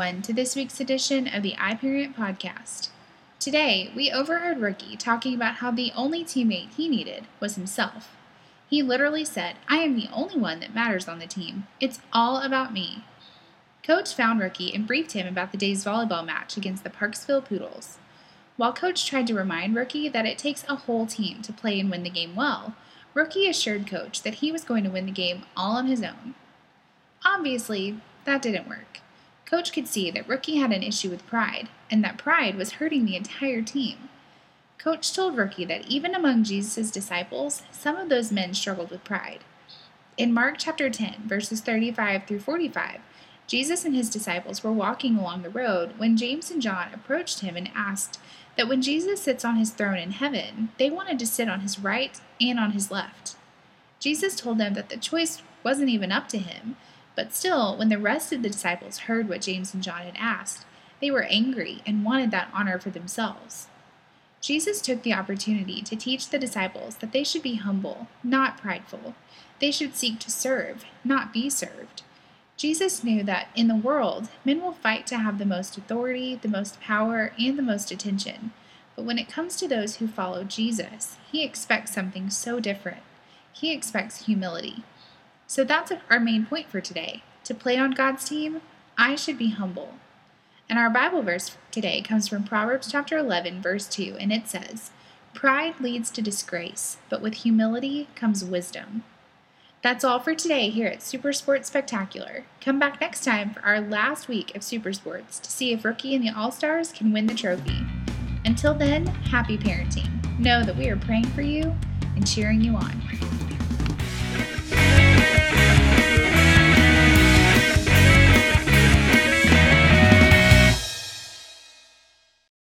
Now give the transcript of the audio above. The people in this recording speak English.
everyone, to this week's edition of the iParent Podcast. Today, we overheard Rookie talking about how the only teammate he needed was himself. He literally said, I am the only one that matters on the team. It's all about me. Coach found Rookie and briefed him about the day's volleyball match against the Parksville Poodles. While Coach tried to remind Rookie that it takes a whole team to play and win the game well, Rookie assured Coach that he was going to win the game all on his own. Obviously, that didn't work. Coach could see that Rookie had an issue with pride, and that pride was hurting the entire team. Coach told Rookie that even among Jesus' disciples, some of those men struggled with pride. In Mark chapter 10, verses 35 through 45, Jesus and his disciples were walking along the road when James and John approached him and asked that when Jesus sits on his throne in heaven, they wanted to sit on his right and on his left. Jesus told them that the choice wasn't even up to him, but still, when the rest of the disciples heard what James and John had asked, they were angry and wanted that honor for themselves. Jesus took the opportunity to teach the disciples that they should be humble, not prideful. They should seek to serve, not be served. Jesus knew that in the world, men will fight to have the most authority, the most power, and the most attention. But when it comes to those who follow Jesus, he expects something so different. He expects humility. So that's our main point for today. To play on God's team, I should be humble. And our Bible verse today comes from Proverbs chapter 11, verse 2, and it says, Pride leads to disgrace, but with humility comes wisdom. That's all for today here at Super Sports Spectacular. Come back next time for our last week of Super Sports to see if Rookie and the All Stars can win the trophy. Until then, happy parenting. Know that we are praying for you and cheering you on.